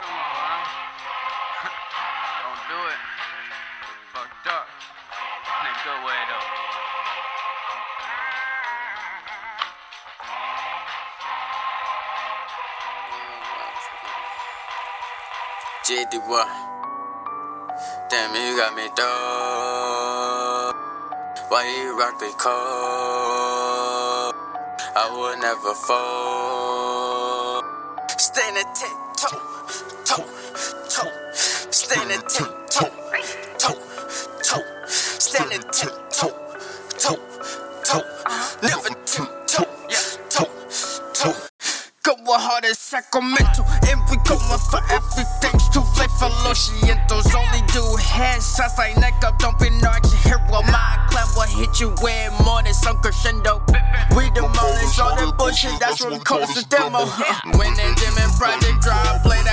Come on, Don't do it. Fucked up. Way, though. JD boy. Damn, you got me dog. Why you rock cold? I would never fall. Standing tick toe, toe, toe. Standing tick toe, toe, toe. Standing tick toe, toe, toe. Never tick toe, toe, toe. Going hard in Sacramento, and we going for everything. Too late for Los Cientos. Only do headshots like neck up. Don't be naughty hero. My clan will hit you more than some crescendo. We the bullshit that's from coast to demo. When that in Project drop, play